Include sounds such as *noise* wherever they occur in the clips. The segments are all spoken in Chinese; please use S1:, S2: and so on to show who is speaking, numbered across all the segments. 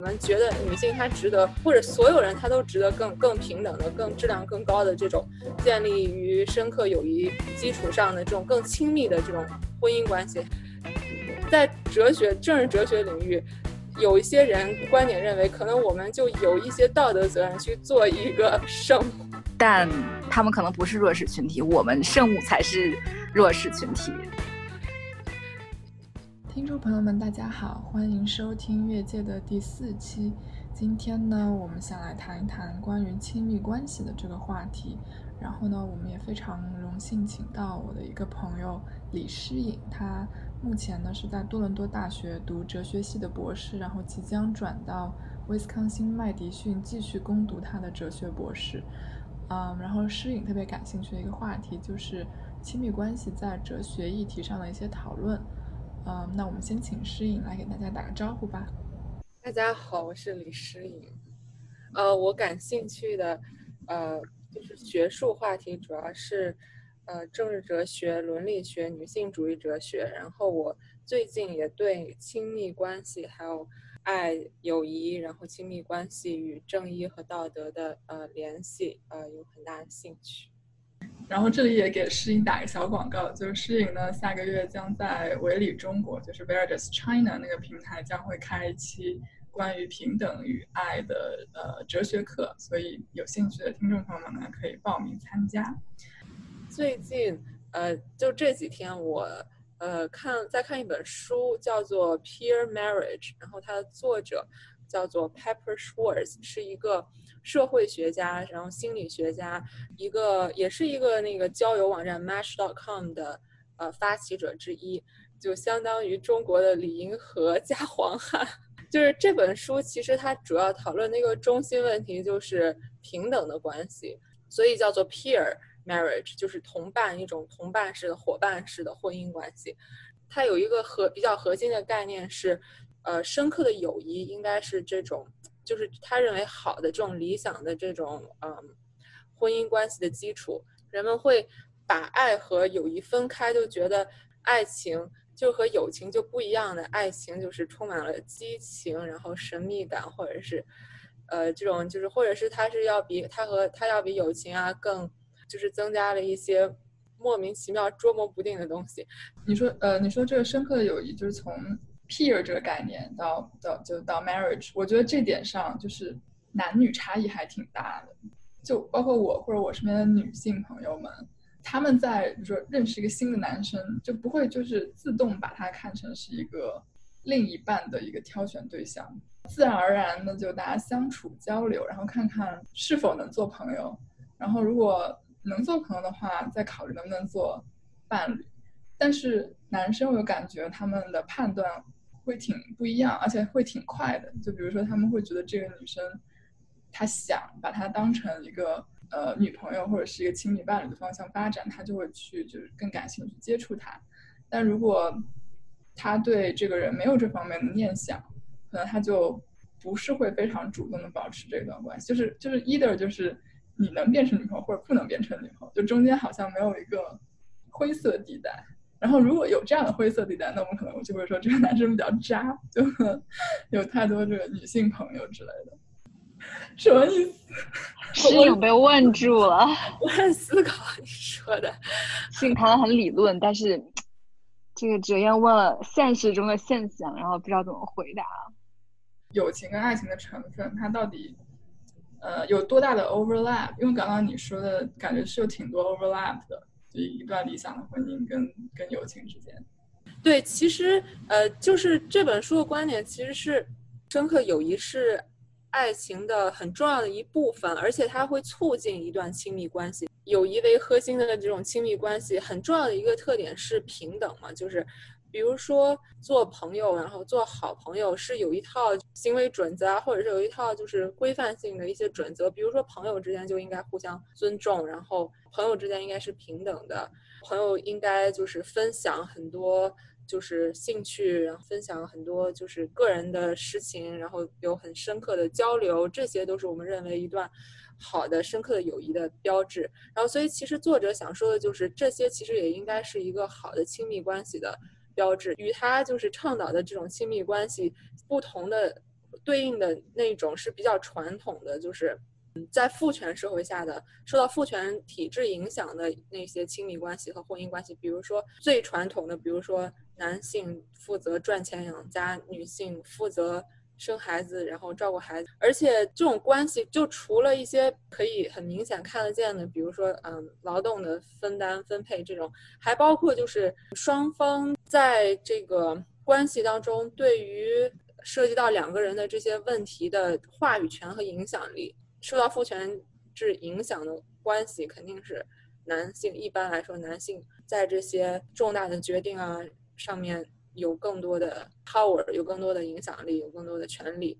S1: 我们觉得女性她值得，或者所有人她都值得更更平等的、更质量更高的这种建立于深刻友谊基础上的这种更亲密的这种婚姻关系。在哲学、政治哲学领域，有一些人观点认为，可能我们就有一些道德责任去做一个圣母，
S2: 但他们可能不是弱势群体，我们圣母才是弱势群体。
S3: 听众朋友们，大家好，欢迎收听《越界》的第四期。今天呢，我们想来谈一谈关于亲密关系的这个话题。然后呢，我们也非常荣幸请到我的一个朋友李诗颖，他目前呢是在多伦多大学读哲学系的博士，然后即将转到威斯康星麦迪逊继续攻读他的哲学博士。嗯，然后诗颖特别感兴趣的一个话题就是亲密关系在哲学议题上的一些讨论。嗯，那我们先请诗颖来给大家打个招呼吧。
S1: 大家好，我是李诗颖。呃，我感兴趣的，呃，就是学术话题，主要是呃政治哲学、伦理学、女性主义哲学。然后我最近也对亲密关系，还有爱、友谊，然后亲密关系与正义和道德的呃联系，呃有很大的兴趣。
S3: 然后这里也给诗颖打个小广告，就是诗颖呢下个月将在维理中国，就是 Veritas China 那个平台将会开一期关于平等与爱的呃哲学课，所以有兴趣的听众朋友们呢可以报名参加。
S1: 最近呃就这几天我呃看在看一本书，叫做 Peer Marriage，然后它的作者叫做 Pepper Schwartz，是一个。社会学家，然后心理学家，一个也是一个那个交友网站 Match.com 的呃发起者之一，就相当于中国的李银河加黄汉。*laughs* 就是这本书其实它主要讨论的一个中心问题就是平等的关系，所以叫做 peer marriage，就是同伴一种同伴式的伙伴式的婚姻关系。它有一个核比较核心的概念是，呃，深刻的友谊应该是这种。就是他认为好的这种理想的这种嗯婚姻关系的基础，人们会把爱和友谊分开，就觉得爱情就和友情就不一样的，爱情就是充满了激情，然后神秘感，或者是呃这种就是或者是他是要比他和他要比友情啊更就是增加了一些莫名其妙捉摸不定的东西。
S3: 你说呃你说这个深刻的友谊就是从。Peer 这个概念到到就到 marriage，我觉得这点上就是男女差异还挺大的。就包括我或者我身边的女性朋友们，他们在比如说认识一个新的男生，就不会就是自动把他看成是一个另一半的一个挑选对象，自然而然的就大家相处交流，然后看看是否能做朋友，然后如果能做朋友的话，再考虑能不能做伴侣。但是男生我感觉他们的判断。会挺不一样，而且会挺快的。就比如说，他们会觉得这个女生，她想把她当成一个呃女朋友或者是一个亲密伴侣的方向发展，他就会去就是更感兴趣接触她。但如果他对这个人没有这方面的念想，可能他就不是会非常主动的保持这段关系。就是就是 either 就是你能变成女朋友或者不能变成女朋友，就中间好像没有一个灰色地带。然后如果有这样的灰色地带，那我们可能就会说这个男生比较渣，就有太多这个女性朋友之类的。什么意思？
S2: 诗颖被问住了。*laughs*
S1: 我在思考你说的。
S2: 诗颖谈的很理论，但是这个哲燕问了现实中的现象，然后不知道怎么回答。
S3: 友情跟爱情的成分，它到底呃有多大的 overlap？因为刚刚你说的感觉是有挺多 overlap 的。一段理想的婚姻跟跟友情之间，
S1: 对，其实呃，就是这本书的观点其实是，深刻友谊是爱情的很重要的一部分，而且它会促进一段亲密关系。友谊为核心的这种亲密关系，很重要的一个特点是平等嘛，就是。比如说做朋友，然后做好朋友是有一套行为准则啊，或者是有一套就是规范性的一些准则。比如说朋友之间就应该互相尊重，然后朋友之间应该是平等的，朋友应该就是分享很多就是兴趣，然后分享很多就是个人的事情，然后有很深刻的交流，这些都是我们认为一段好的深刻的友谊的标志。然后所以其实作者想说的就是这些其实也应该是一个好的亲密关系的。标志与他就是倡导的这种亲密关系不同的对应的那种是比较传统的，就是在父权社会下的受到父权体制影响的那些亲密关系和婚姻关系，比如说最传统的，比如说男性负责赚钱养家，女性负责。生孩子，然后照顾孩子，而且这种关系就除了一些可以很明显看得见的，比如说，嗯，劳动的分担分配这种，还包括就是双方在这个关系当中，对于涉及到两个人的这些问题的话语权和影响力，受到父权制影响的关系，肯定是男性。一般来说，男性在这些重大的决定啊上面。有更多的 power，有更多的影响力，有更多的权利。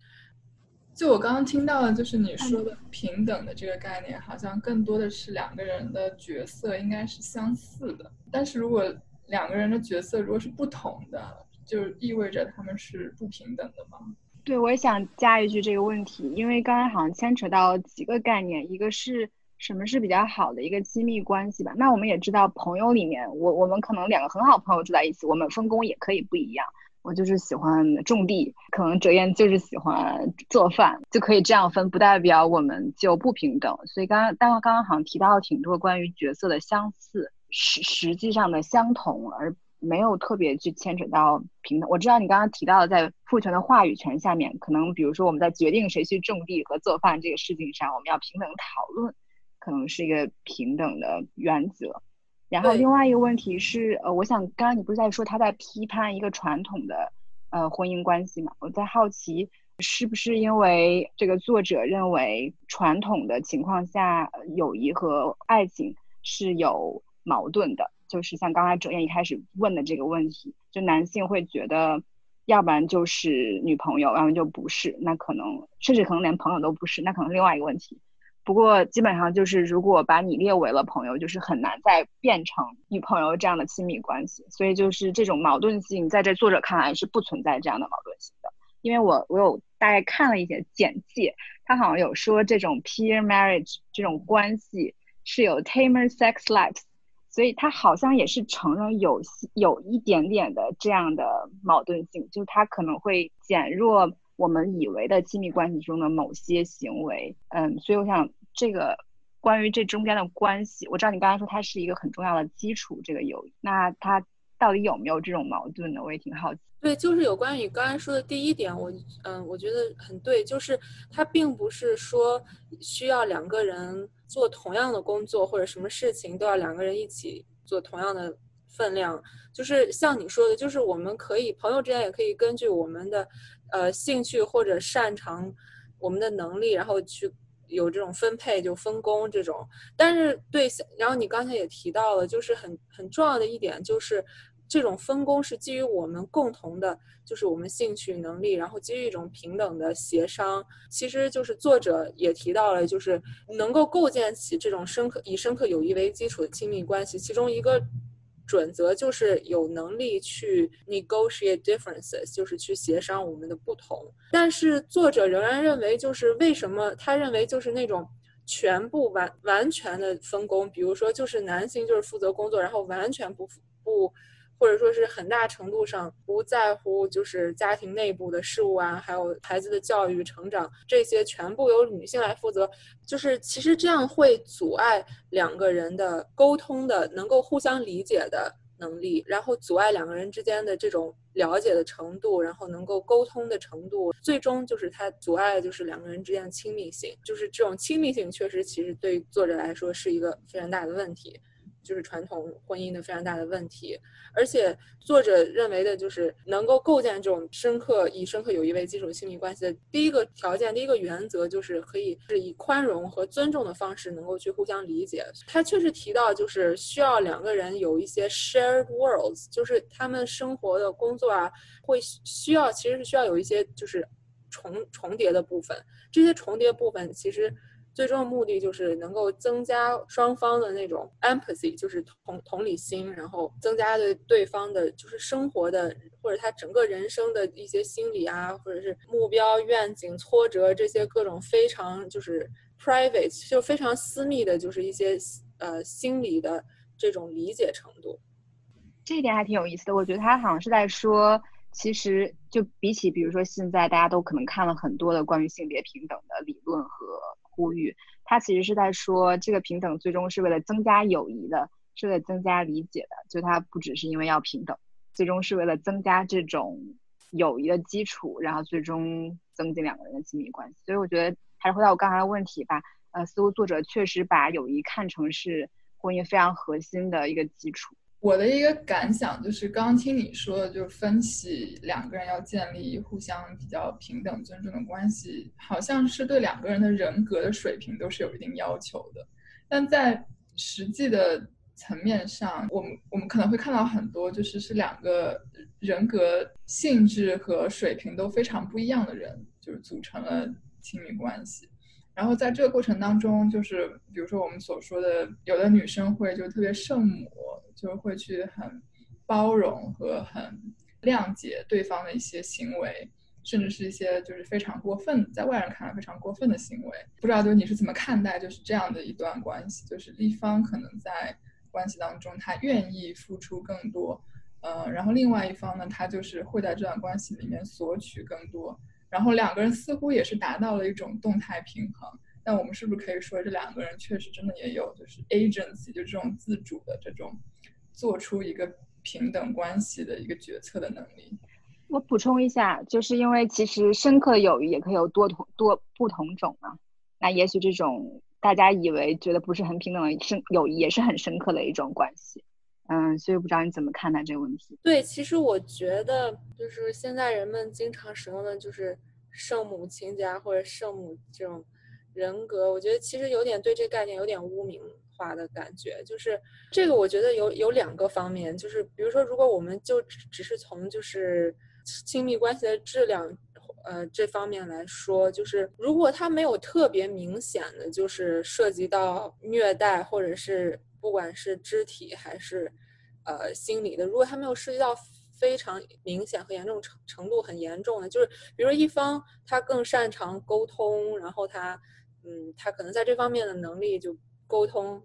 S3: 就我刚刚听到的，就是你说的平等的这个概念，好像更多的是两个人的角色应该是相似的。但是如果两个人的角色如果是不同的，就意味着他们是不平等的吗？
S2: 对，我也想加一句这个问题，因为刚才好像牵扯到几个概念，一个是。什么是比较好的一个亲密关系吧？那我们也知道，朋友里面，我我们可能两个很好朋友住在一起，我们分工也可以不一样。我就是喜欢种地，可能哲燕就是喜欢做饭，就可以这样分，不代表我们就不平等。所以刚刚，但刚刚好像提到挺多关于角色的相似，实实际上的相同，而没有特别去牵扯到平等。我知道你刚刚提到的，在父权的话语权下面，可能比如说我们在决定谁去种地和做饭这个事情上，我们要平等讨论。可能是一个平等的原则，然后另外一个问题是，呃，我想刚刚你不是在说他在批判一个传统的呃婚姻关系嘛？我在好奇，是不是因为这个作者认为传统的情况下，友谊和爱情是有矛盾的？就是像刚才哲燕一开始问的这个问题，就男性会觉得，要不然就是女朋友，要不然就不是，那可能甚至可能连朋友都不是，那可能另外一个问题。不过基本上就是，如果把你列为了朋友，就是很难再变成女朋友这样的亲密关系。所以就是这种矛盾性，在这作者看来是不存在这样的矛盾性的。因为我我有大概看了一些简介，他好像有说这种 peer marriage 这种关系是有 tamer sex lives，所以他好像也是承认有有一点点的这样的矛盾性，就是他可能会减弱。我们以为的亲密关系中的某些行为，嗯，所以我想这个关于这中间的关系，我知道你刚才说它是一个很重要的基础，这个友谊，那它到底有没有这种矛盾呢？我也挺好奇。
S1: 对，就是有关于你刚才说的第一点，我嗯，我觉得很对，就是它并不是说需要两个人做同样的工作或者什么事情都要两个人一起做同样的分量，就是像你说的，就是我们可以朋友之间也可以根据我们的。呃，兴趣或者擅长我们的能力，然后去有这种分配，就分工这种。但是对，然后你刚才也提到了，就是很很重要的一点，就是这种分工是基于我们共同的，就是我们兴趣能力，然后基于一种平等的协商。其实就是作者也提到了，就是能够构建起这种深刻以深刻友谊为基础的亲密关系，其中一个。准则就是有能力去 negotiate differences，就是去协商我们的不同。但是作者仍然认为，就是为什么他认为就是那种全部完完全的分工，比如说就是男性就是负责工作，然后完全不不。或者说是很大程度上不在乎，就是家庭内部的事务啊，还有孩子的教育、成长这些，全部由女性来负责。就是其实这样会阻碍两个人的沟通的，能够互相理解的能力，然后阻碍两个人之间的这种了解的程度，然后能够沟通的程度，最终就是它阻碍就是两个人之间的亲密性。就是这种亲密性，确实其实对作者来说是一个非常大的问题。就是传统婚姻的非常大的问题，而且作者认为的就是能够构建这种深刻以深刻友谊为基础的亲密关系的第一个条件，第一个原则就是可以是以宽容和尊重的方式能够去互相理解。他确实提到，就是需要两个人有一些 shared worlds，就是他们生活的工作啊，会需要其实是需要有一些就是重重叠的部分，这些重叠部分其实。最终的目的就是能够增加双方的那种 empathy，就是同同理心，然后增加对对方的，就是生活的或者他整个人生的一些心理啊，或者是目标、愿景、挫折这些各种非常就是 private，就非常私密的，就是一些呃心理的这种理解程度。
S2: 这一点还挺有意思的，我觉得他好像是在说。其实就比起，比如说现在大家都可能看了很多的关于性别平等的理论和呼吁，它其实是在说这个平等最终是为了增加友谊的，是为了增加理解的。就它不只是因为要平等，最终是为了增加这种友谊的基础，然后最终增进两个人的亲密关系。所以我觉得还是回到我刚才的问题吧，呃，似乎作者确实把友谊看成是婚姻非常核心的一个基础。
S3: 我的一个感想就是，刚刚听你说的，就分析两个人要建立互相比较平等、尊重的关系，好像是对两个人的人格的水平都是有一定要求的。但在实际的层面上，我们我们可能会看到很多，就是是两个人格性质和水平都非常不一样的人，就是组成了亲密关系。然后在这个过程当中，就是比如说我们所说的，有的女生会就特别圣母。就会去很包容和很谅解对方的一些行为，甚至是一些就是非常过分，在外人看来非常过分的行为。不知道就是你是怎么看待就是这样的一段关系？就是一方可能在关系当中他愿意付出更多，呃，然后另外一方呢，他就是会在这段关系里面索取更多，然后两个人似乎也是达到了一种动态平衡。那我们是不是可以说这两个人确实真的也有就是 agency，就这种自主的这种？做出一个平等关系的一个决策的能力。
S2: 我补充一下，就是因为其实深刻友谊也可以有多同多不同种嘛。那也许这种大家以为觉得不是很平等的深友谊，也是很深刻的一种关系。嗯，所以不知道你怎么看待这个问题？
S1: 对，其实我觉得就是现在人们经常使用的就是圣母情节或者圣母这种人格，我觉得其实有点对这个概念有点污名。化的感觉就是这个，我觉得有有两个方面，就是比如说，如果我们就只是从就是亲密关系的质量，呃这方面来说，就是如果它没有特别明显的就是涉及到虐待，或者是不管是肢体还是呃心理的，如果他没有涉及到非常明显和严重程程度很严重的，就是比如一方他更擅长沟通，然后他嗯他可能在这方面的能力就。沟通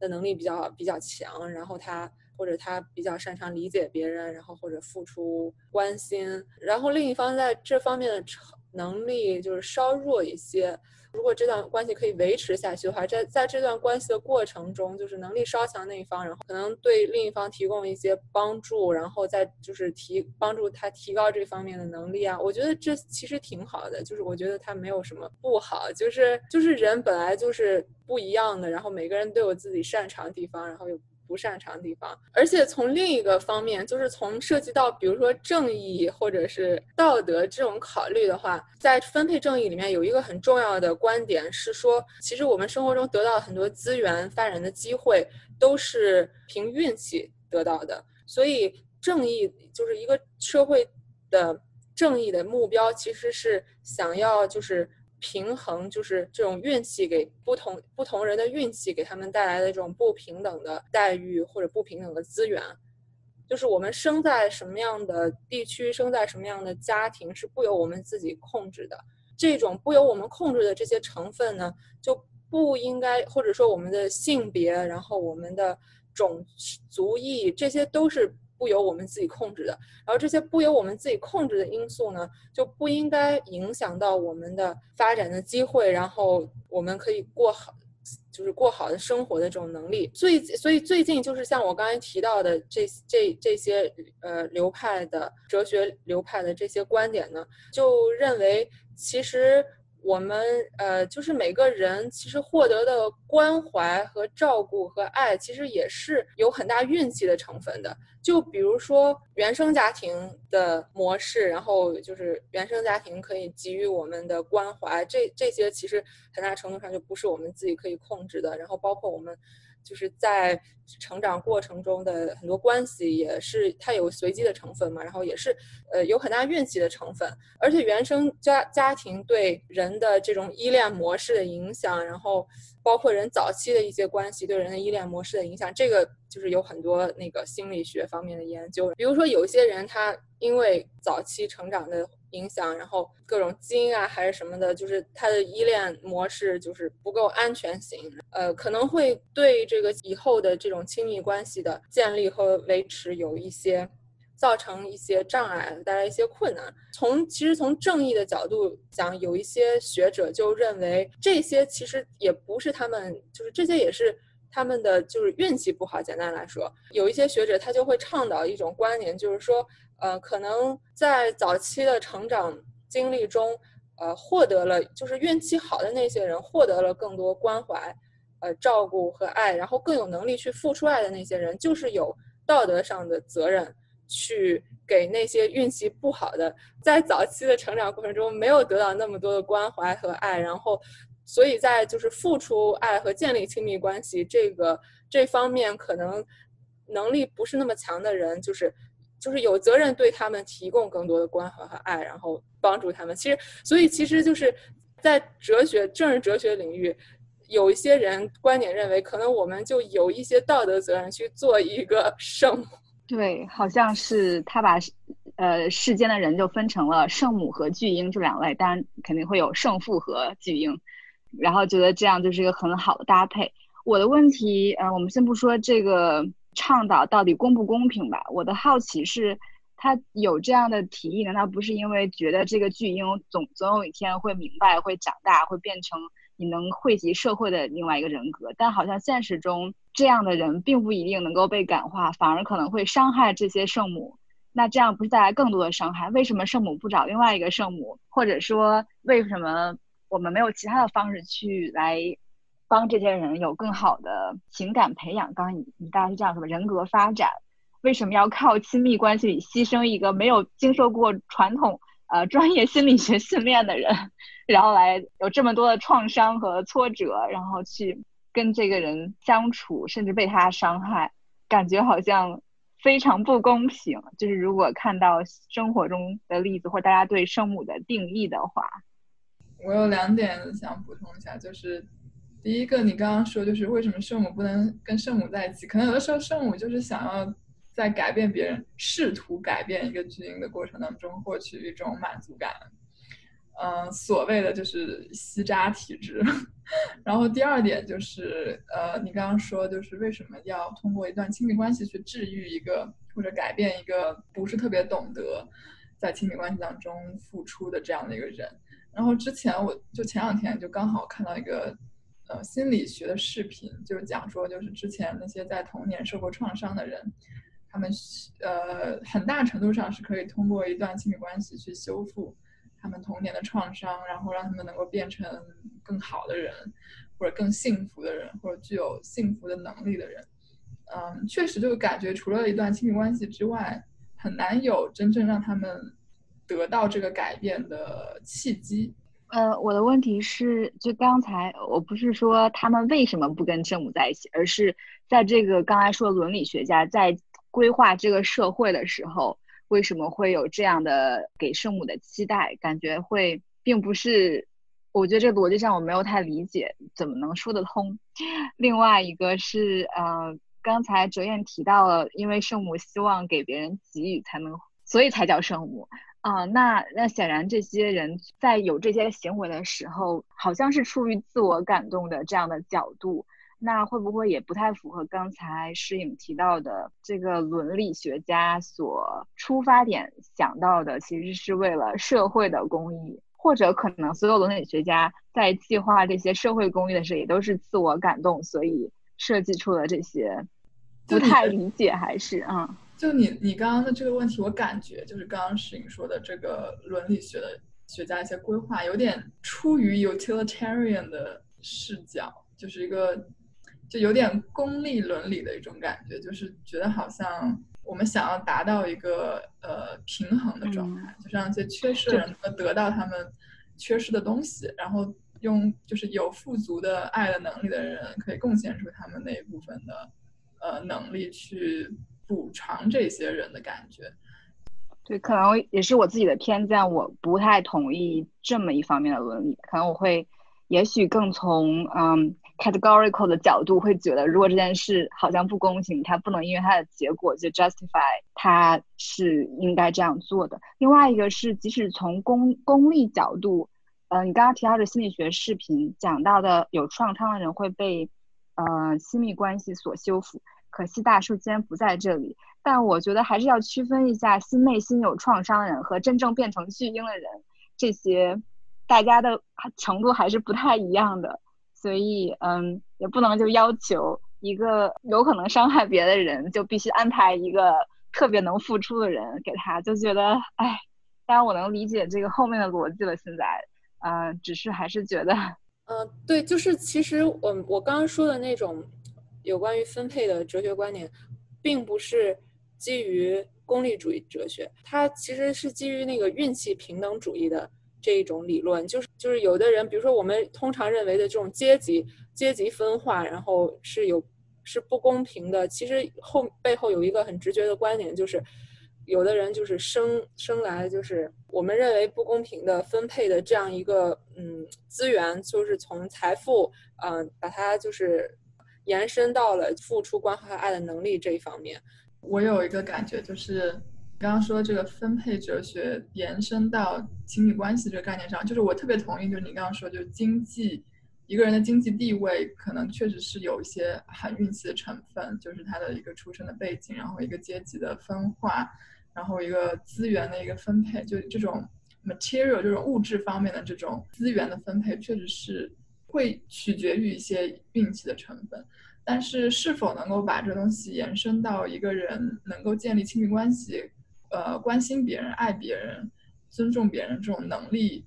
S1: 的能力比较比较强，然后他或者他比较擅长理解别人，然后或者付出关心，然后另一方在这方面的能力就是稍弱一些。如果这段关系可以维持下去的话，在在这段关系的过程中，就是能力稍强那一方，然后可能对另一方提供一些帮助，然后再就是提帮助他提高这方面的能力啊。我觉得这其实挺好的，就是我觉得他没有什么不好，就是就是人本来就是不一样的，然后每个人都有自己擅长的地方，然后又。不擅长的地方，而且从另一个方面，就是从涉及到比如说正义或者是道德这种考虑的话，在分配正义里面有一个很重要的观点是说，其实我们生活中得到很多资源、发展的机会都是凭运气得到的，所以正义就是一个社会的正义的目标，其实是想要就是。平衡就是这种运气给不同不同人的运气给他们带来的这种不平等的待遇或者不平等的资源，就是我们生在什么样的地区，生在什么样的家庭是不由我们自己控制的。这种不由我们控制的这些成分呢，就不应该或者说我们的性别，然后我们的种族裔，这些都是。不由我们自己控制的，然后这些不由我们自己控制的因素呢，就不应该影响到我们的发展的机会，然后我们可以过好，就是过好的生活的这种能力。所以，所以最近就是像我刚才提到的这这这些呃流派的哲学流派的这些观点呢，就认为其实。我们呃，就是每个人其实获得的关怀和照顾和爱，其实也是有很大运气的成分的。就比如说原生家庭的模式，然后就是原生家庭可以给予我们的关怀，这这些其实很大程度上就不是我们自己可以控制的。然后包括我们。就是在成长过程中的很多关系也是它有随机的成分嘛，然后也是呃有很大运气的成分，而且原生家家庭对人的这种依恋模式的影响，然后包括人早期的一些关系对人的依恋模式的影响，这个就是有很多那个心理学方面的研究，比如说有些人他因为早期成长的。影响，然后各种基因啊，还是什么的，就是他的依恋模式就是不够安全型，呃，可能会对这个以后的这种亲密关系的建立和维持有一些造成一些障碍，带来一些困难。从其实从正义的角度讲，有一些学者就认为这些其实也不是他们，就是这些也是他们的就是运气不好。简单来说，有一些学者他就会倡导一种观点，就是说，呃，可能在早期的成长经历中，呃，获得了就是运气好的那些人获得了更多关怀。呃，照顾和爱，然后更有能力去付出爱的那些人，就是有道德上的责任，去给那些运气不好的，在早期的成长过程中没有得到那么多的关怀和爱，然后，所以在就是付出爱和建立亲密关系这个这方面，可能能力不是那么强的人，就是就是有责任对他们提供更多的关怀和爱，然后帮助他们。其实，所以其实就是在哲学、政治哲学领域。有一些人观点认为，可能我们就有一些道德责任去做一个 *laughs* 圣母。
S2: 对，好像是他把呃世间的人就分成了圣母和巨婴这两类，当然肯定会有圣父和巨婴，然后觉得这样就是一个很好的搭配。我的问题，呃，我们先不说这个倡导到底公不公平吧，我的好奇是，他有这样的提议，难道不是因为觉得这个巨婴总总有一天会明白、会长大、会变成？你能惠及社会的另外一个人格，但好像现实中这样的人并不一定能够被感化，反而可能会伤害这些圣母。那这样不是带来更多的伤害？为什么圣母不找另外一个圣母，或者说为什么我们没有其他的方式去来帮这些人有更好的情感培养？刚刚你你大概是这样说吧，人格发展为什么要靠亲密关系里牺牲一个没有经受过传统？呃，专业心理学训练的人，然后来有这么多的创伤和挫折，然后去跟这个人相处，甚至被他伤害，感觉好像非常不公平。就是如果看到生活中的例子，或大家对生母的定义的话，
S3: 我有两点想补充一下，就是第一个，你刚刚说就是为什么圣母不能跟圣母在一起？可能有的时候圣母就是想要。在改变别人、试图改变一个巨婴的过程当中，获取一种满足感，嗯，所谓的就是吸渣体质。*laughs* 然后第二点就是，呃，你刚刚说就是为什么要通过一段亲密关系去治愈一个或者改变一个不是特别懂得在亲密关系当中付出的这样的一个人？然后之前我就前两天就刚好看到一个呃心理学的视频，就是讲说就是之前那些在童年受过创伤的人。他们呃很大程度上是可以通过一段亲密关系去修复他们童年的创伤，然后让他们能够变成更好的人，或者更幸福的人，或者具有幸福的能力的人。嗯，确实就感觉除了一段亲密关系之外，很难有真正让他们得到这个改变的契机。
S2: 呃，我的问题是，就刚才我不是说他们为什么不跟圣母在一起，而是在这个刚才说伦理学家在。规划这个社会的时候，为什么会有这样的给圣母的期待？感觉会并不是，我觉得这逻辑上我没有太理解，怎么能说得通？*laughs* 另外一个是，呃，刚才哲燕提到了，因为圣母希望给别人给予才能，所以才叫圣母啊。那那显然这些人在有这些行为的时候，好像是出于自我感动的这样的角度。那会不会也不太符合刚才诗颖提到的这个伦理学家所出发点想到的，其实是为了社会的公益，或者可能所有伦理学家在计划这些社会公益的时候，也都是自我感动，所以设计出了这些，不太理解还是嗯，
S3: 就你你刚刚的这个问题，我感觉就是刚刚石颖说的这个伦理学的学家一些规划，有点出于 utilitarian 的视角，就是一个。就有点功利伦理的一种感觉，就是觉得好像我们想要达到一个呃平衡的状态，就让一些缺失的人能得到他们缺失的东西，然后用就是有富足的爱的能力的人可以贡献出他们那一部分的呃能力去补偿这些人的感觉。
S2: 对，可能也是我自己的偏见，我不太同意这么一方面的伦理，可能我会也许更从嗯。categorical 的角度会觉得，如果这件事好像不公平，它不能因为它的结果就 justify 它是应该这样做的。另外一个是，即使从公公利角度，呃，你刚刚提到的心理学视频讲到的有创伤的人会被呃亲密关系所修复，可惜大叔今天不在这里。但我觉得还是要区分一下心内心有创伤人和真正变成巨婴的人，这些大家的程度还是不太一样的。所以，嗯，也不能就要求一个有可能伤害别的人，就必须安排一个特别能付出的人给他，就觉得，哎，当然我能理解这个后面的逻辑了。现在，嗯，只是还是觉得，
S1: 嗯，对，就是其实我我刚刚说的那种有关于分配的哲学观点，并不是基于功利主义哲学，它其实是基于那个运气平等主义的。这一种理论就是就是有的人，比如说我们通常认为的这种阶级阶级分化，然后是有是不公平的。其实后背后有一个很直觉的观点，就是有的人就是生生来就是我们认为不公平的分配的这样一个嗯资源，就是从财富嗯把它就是延伸到了付出关怀和爱的能力这一方面。
S3: 我有一个感觉就是。刚刚说这个分配哲学延伸到亲密关系这个概念上，就是我特别同意，就是你刚刚说，就是经济一个人的经济地位可能确实是有一些很运气的成分，就是他的一个出生的背景，然后一个阶级的分化，然后一个资源的一个分配，就这种 material 这种物质方面的这种资源的分配，确实是会取决于一些运气的成分。但是是否能够把这东西延伸到一个人能够建立亲密关系？呃，关心别人、爱别人、尊重别人这种能力，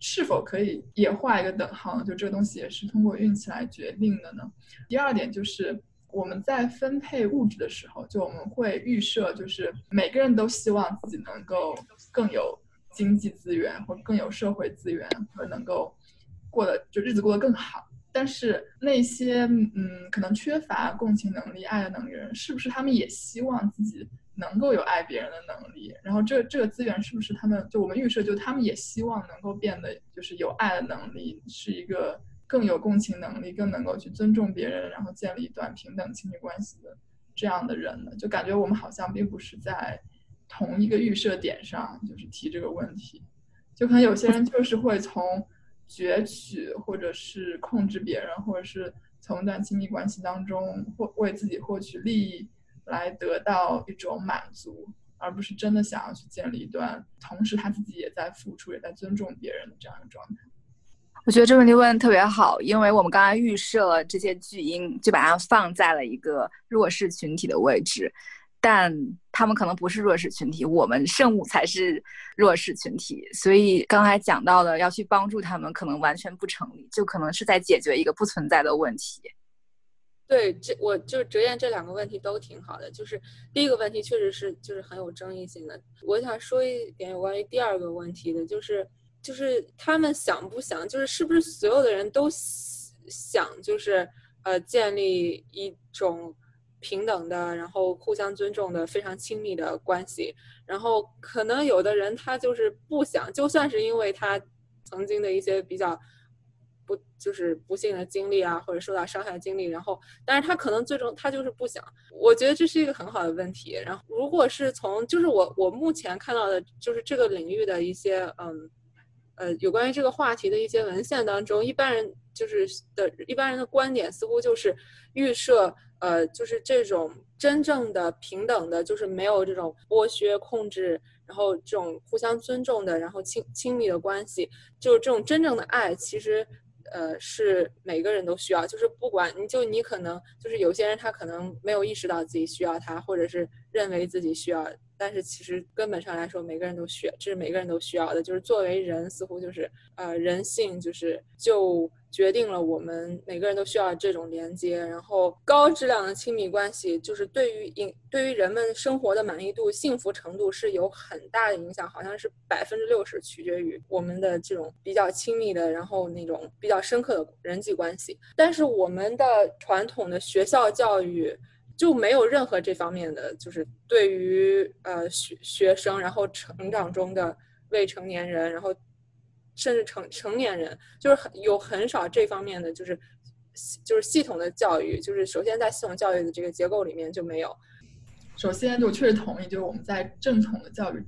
S3: 是否可以也画一个等号？就这个东西也是通过运气来决定的呢？第二点就是我们在分配物质的时候，就我们会预设，就是每个人都希望自己能够更有经济资源，或更有社会资源，或者能够过得就日子过得更好。但是那些嗯，可能缺乏共情能力、爱的能力人，是不是他们也希望自己？能够有爱别人的能力，然后这这个资源是不是他们就我们预设就他们也希望能够变得就是有爱的能力，是一个更有共情能力，更能够去尊重别人，然后建立一段平等亲密关系的这样的人呢？就感觉我们好像并不是在同一个预设点上，就是提这个问题，就可能有些人就是会从攫取或者是控制别人，或者是从一段亲密关系当中获为自己获取利益。来得到一种满足，而不是真的想要去建立一段，同时他自己也在付出，也在尊重别人的这样一个状态。
S4: 我觉得这个问题问的特别好，因为我们刚才预设这些巨婴，就把它放在了一个弱势群体的位置，但他们可能不是弱势群体，我们圣母才是弱势群体，所以刚才讲到的要去帮助他们，可能完全不成立，就可能是在解决一个不存在的问题。
S1: 对，这我就折言这两个问题都挺好的。就是第一个问题确实是就是很有争议性的。我想说一点有关于第二个问题的，就是就是他们想不想，就是是不是所有的人都想，就是呃建立一种平等的，然后互相尊重的非常亲密的关系。然后可能有的人他就是不想，就算是因为他曾经的一些比较。不就是不幸的经历啊，或者受到伤害的经历，然后，但是他可能最终他就是不想。我觉得这是一个很好的问题。然后，如果是从就是我我目前看到的，就是这个领域的一些嗯呃有关于这个话题的一些文献当中，一般人就是的一般人的观点似乎就是预设呃就是这种真正的平等的，就是没有这种剥削控制，然后这种互相尊重的，然后亲亲密的关系，就是这种真正的爱，其实。呃，是每个人都需要，就是不管你就你可能就是有些人他可能没有意识到自己需要他，或者是认为自己需要，但是其实根本上来说，每个人都需，这是每个人都需要的。就是作为人，似乎就是呃人性就是就。决定了我们每个人都需要这种连接，然后高质量的亲密关系就是对于影对于人们生活的满意度、幸福程度是有很大的影响，好像是百分之六十取决于我们的这种比较亲密的，然后那种比较深刻的人际关系。但是我们的传统的学校教育就没有任何这方面的，就是对于呃学学生，然后成长中的未成年人，然后。甚至成成年人就是很有很少这方面的，就是就是系统的教育，就是首先在系统教育的这个结构里面就没有。
S3: 首先，我确实同意，就是我们在正统的教育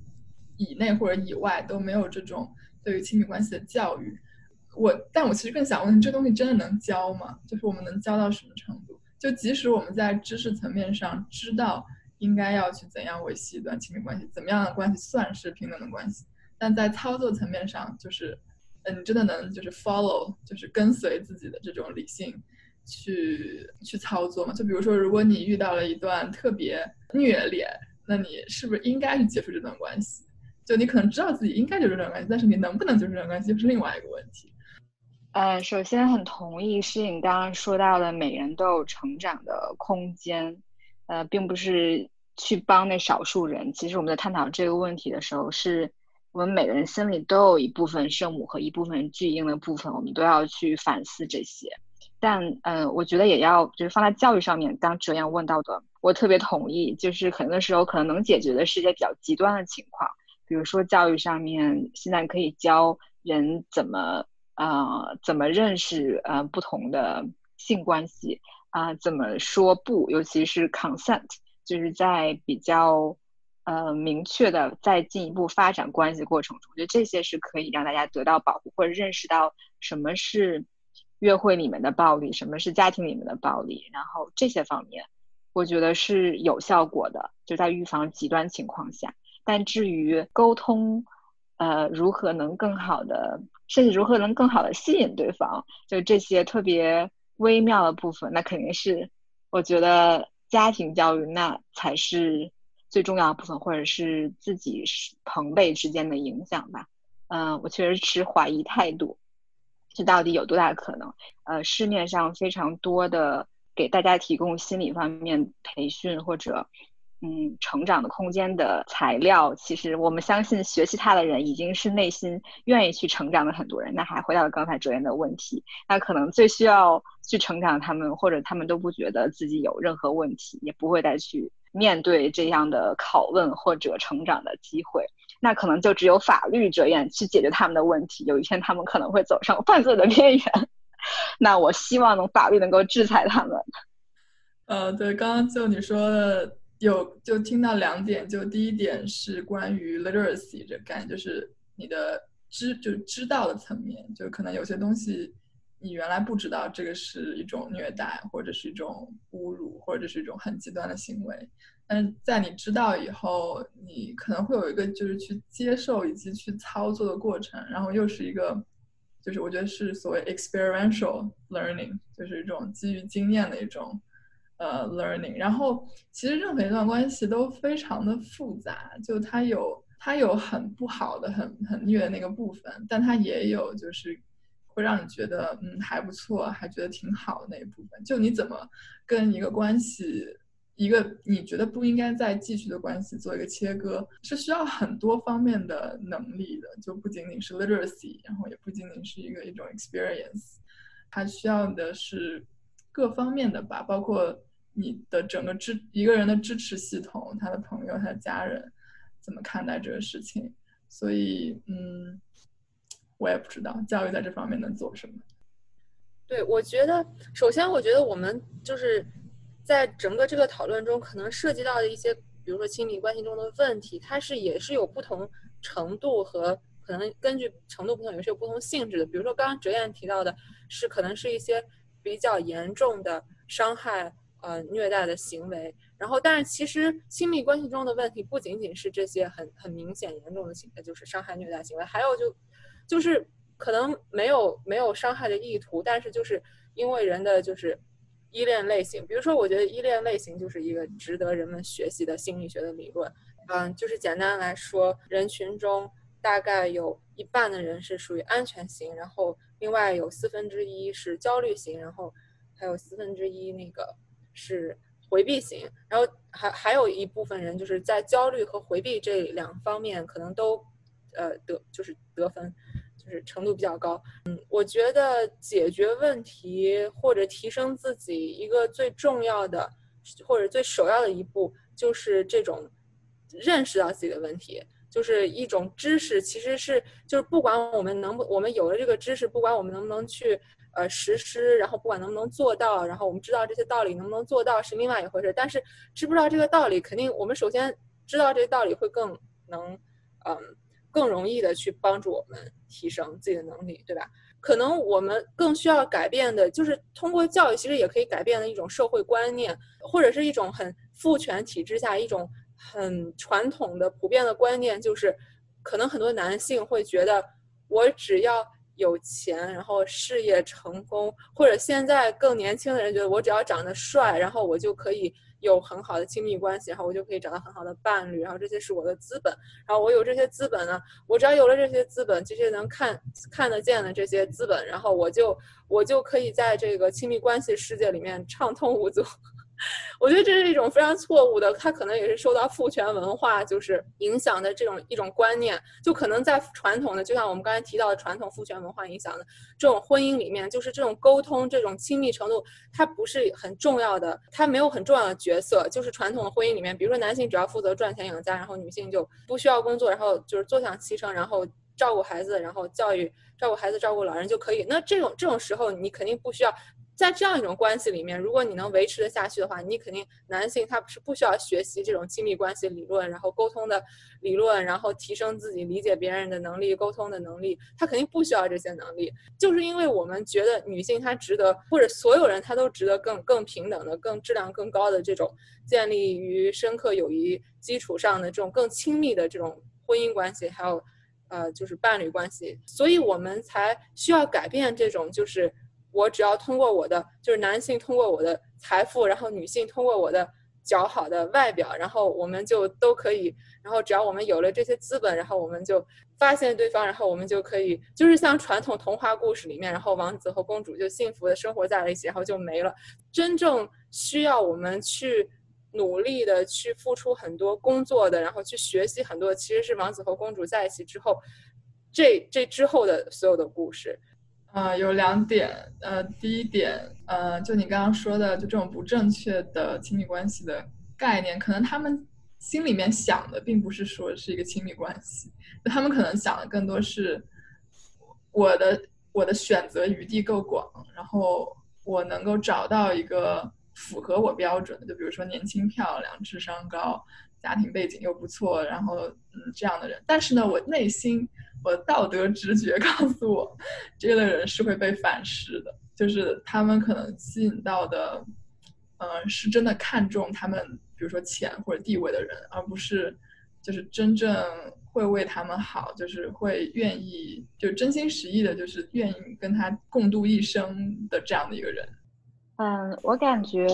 S3: 以内或者以外都没有这种对于亲密关系的教育。我，但我其实更想问，这东西真的能教吗？就是我们能教到什么程度？就即使我们在知识层面上知道应该要去怎样维系一段亲密关系，怎么样的关系算是平等的关系，但在操作层面上，就是，嗯，你真的能就是 follow，就是跟随自己的这种理性去去操作吗？就比如说，如果你遇到了一段特别虐恋，那你是不是应该去结束这段关系？就你可能知道自己应该结束这段关系，但是你能不能结束这段关系，就是另外一个问题。
S2: 呃，首先很同意诗颖刚刚说到的，每人都有成长的空间，呃，并不是去帮那少数人。其实我们在探讨这个问题的时候，是我们每个人心里都有一部分圣母和一部分巨婴的部分，我们都要去反思这些。但，嗯，我觉得也要就是放在教育上面，刚哲阳问到的，我特别同意，就是很多时候可能能解决的是一些比较极端的情况，比如说教育上面现在可以教人怎么。呃，怎么认识呃不同的性关系啊？怎么说不？尤其是 consent，就是在比较呃明确的在进一步发展关系过程中，我觉得这些是可以让大家得到保护，或者认识到什么是约会里面的暴力，什么是家庭里面的暴力，然后这些方面，我觉得是有效果的，就在预防极端情况下。但至于沟通，呃，如何能更好的？甚至如何能更好的吸引对方，就这些特别微妙的部分，那肯定是我觉得家庭教育那才是最重要的部分，或者是自己是朋辈之间的影响吧。嗯，我确实持怀疑态度，这到底有多大可能？呃，市面上非常多的给大家提供心理方面培训或者。嗯，成长的空间的材料，其实我们相信学习它的人已经是内心愿意去成长的很多人。那还回到刚才哲言的问题，那可能最需要去成长他们，或者他们都不觉得自己有任何问题，也不会再去面对这样的拷问或者成长的机会。那可能就只有法律哲言去解决他们的问题。有一天他们可能会走上犯罪的边缘，*laughs* 那我希望能法律能够制裁他们。
S3: 呃，对，刚刚就你说的。有就听到两点，就第一点是关于 literacy 这概念，就是你的知就是知道的层面，就可能有些东西你原来不知道，这个是一种虐待，或者是一种侮辱，或者是一种很极端的行为。但是在你知道以后，你可能会有一个就是去接受以及去操作的过程，然后又是一个就是我觉得是所谓 experiential learning，就是一种基于经验的一种。呃，learning，然后其实任何一段关系都非常的复杂，就它有它有很不好的、很很虐的那个部分，但它也有就是会让你觉得嗯还不错，还觉得挺好的那一部分。就你怎么跟一个关系，一个你觉得不应该再继续的关系做一个切割，是需要很多方面的能力的，就不仅仅是 literacy，然后也不仅仅是一个一种 experience，它需要的是各方面的吧，包括。你的整个支一个人的支持系统，他的朋友、他的家人怎么看待这个事情？所以，嗯，我也不知道教育在这方面能做什么。
S1: 对，我觉得，首先，我觉得我们就是在整个这个讨论中，可能涉及到的一些，比如说亲密关系中的问题，它是也是有不同程度和可能根据程度不同，也是有不同性质的。比如说刚刚哲燕提到的，是可能是一些比较严重的伤害。呃，虐待的行为，然后，但是其实亲密关系中的问题不仅仅是这些很很明显严重的行为，就是伤害虐待行为，还有就就是可能没有没有伤害的意图，但是就是因为人的就是依恋类型，比如说，我觉得依恋类型就是一个值得人们学习的心理学的理论。嗯，就是简单来说，人群中大概有一半的人是属于安全型，然后另外有四分之一是焦虑型，然后还有四分之一那个。是回避型，然后还还有一部分人就是在焦虑和回避这两方面可能都，呃得就是得分，就是程度比较高。嗯，我觉得解决问题或者提升自己一个最重要的或者最首要的一步就是这种认识到自己的问题，就是一种知识，其实是就是不管我们能不我们有了这个知识，不管我们能不能去。呃，实施，然后不管能不能做到，然后我们知道这些道理能不能做到是另外一回事。但是知不知道这个道理，肯定我们首先知道这个道理会更能，嗯，更容易的去帮助我们提升自己的能力，对吧？可能我们更需要改变的，就是通过教育，其实也可以改变的一种社会观念，或者是一种很父权体制下一种很传统的普遍的观念，就是可能很多男性会觉得，我只要有钱，然后事业成功，或者现在更年轻的人觉得，我只要长得帅，然后我就可以。有很好的亲密关系，然后我就可以找到很好的伴侣，然后这些是我的资本，然后我有这些资本呢，我只要有了这些资本，这些能看看得见的这些资本，然后我就我就可以在这个亲密关系世界里面畅通无阻。我觉得这是一种非常错误的，它可能也是受到父权文化就是影响的这种一种观念，就可能在传统的，就像我们刚才提到的传统父权文化影响的这种婚姻里面，就是这种沟通、这种亲密程度，它不是很重要的，它没有很重要的角色。就是传统的婚姻里面，比如说男性只要负责赚钱养家，然后女性就不需要工作，然后就是坐享其成，然后照顾孩子，然后教育、照顾孩子、照顾老人就可以。那这种这种时候，你肯定不需要。在这样一种关系里面，如果你能维持的下去的话，你肯定男性他是不需要学习这种亲密关系理论，然后沟通的理论，然后提升自己理解别人的能力、沟通的能力，他肯定不需要这些能力。就是因为我们觉得女性她值得，或者所有人她都值得更更平等的、更质量更高的这种建立于深刻友谊基础上的这种更亲密的这种婚姻关系，还有呃就是伴侣关系，所以我们才需要改变这种就是。我只要通过我的，就是男性通过我的财富，然后女性通过我的较好的外表，然后我们就都可以，然后只要我们有了这些资本，然后我们就发现对方，然后我们就可以，就是像传统童话故事里面，然后王子和公主就幸福的生活在了一起，然后就没了。真正需要我们去努力的去付出很多工作的，然后去学习很多，其实是王子和公主在一起之后，这这之后的所有的故事。
S3: 呃，有两点，呃，第一点，呃，就你刚刚说的，就这种不正确的亲密关系的概念，可能他们心里面想的并不是说是一个亲密关系，他们可能想的更多是我的我的选择余地够广，然后我能够找到一个符合我标准的，就比如说年轻漂亮、智商高、家庭背景又不错，然后嗯这样的人，但是呢，我内心。我道德直觉告诉我，这类人是会被反噬的。就是他们可能吸引到的，嗯，是真的看重他们，比如说钱或者地位的人，而不是就是真正会为他们好，就是会愿意就真心实意的，就是愿意跟他共度一生的这样的一个人。
S2: 嗯，我感觉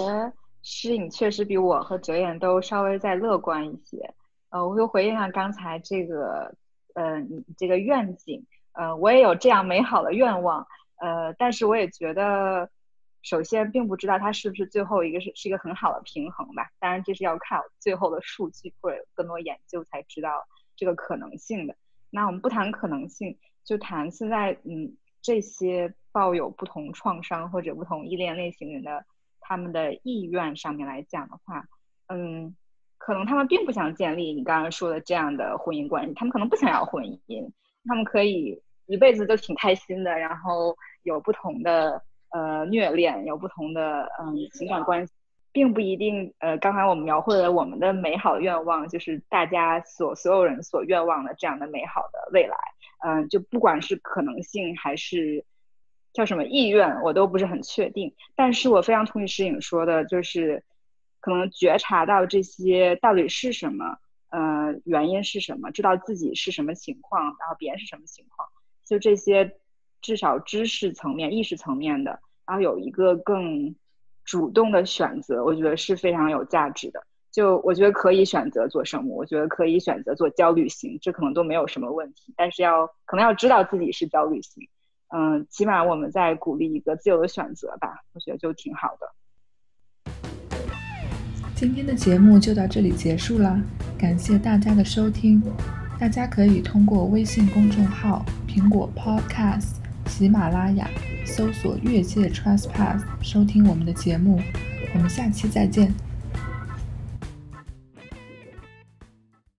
S2: 诗颖确实比我和哲言都稍微再乐观一些。呃，我就回应下刚才这个。嗯，这个愿景，呃，我也有这样美好的愿望，呃，但是我也觉得，首先并不知道它是不是最后一个是是一个很好的平衡吧。当然，这是要看最后的数据或者更多研究才知道这个可能性的。那我们不谈可能性，就谈现在，嗯，这些抱有不同创伤或者不同依恋类型人的他们的意愿上面来讲的话，嗯。可能他们并不想建立你刚刚说的这样的婚姻关系，他们可能不想要婚姻，他们可以一辈子都挺开心的，然后有不同的呃虐恋，有不同的嗯情感关系，并不一定呃，刚才我们描绘了我们的美好愿望，就是大家所所有人所愿望的这样的美好的未来，嗯，就不管是可能性还是叫什么意愿，我都不是很确定，但是我非常同意石颖说的，就是。可能觉察到这些到底是什么，呃，原因是什么，知道自己是什么情况，然后别人是什么情况，就这些至少知识层面、意识层面的，然后有一个更主动的选择，我觉得是非常有价值的。就我觉得可以选择做生物，我觉得可以选择做焦虑型，这可能都没有什么问题。但是要可能要知道自己是焦虑型，嗯，起码我们在鼓励一个自由的选择吧，我觉得就挺好的。
S5: 今天的节目就到这里结束了，感谢大家的收听。大家可以通过微信公众号、苹果 Podcast、喜马拉雅搜索“越界 Trespass” 收听我们的节目。我们下期再见。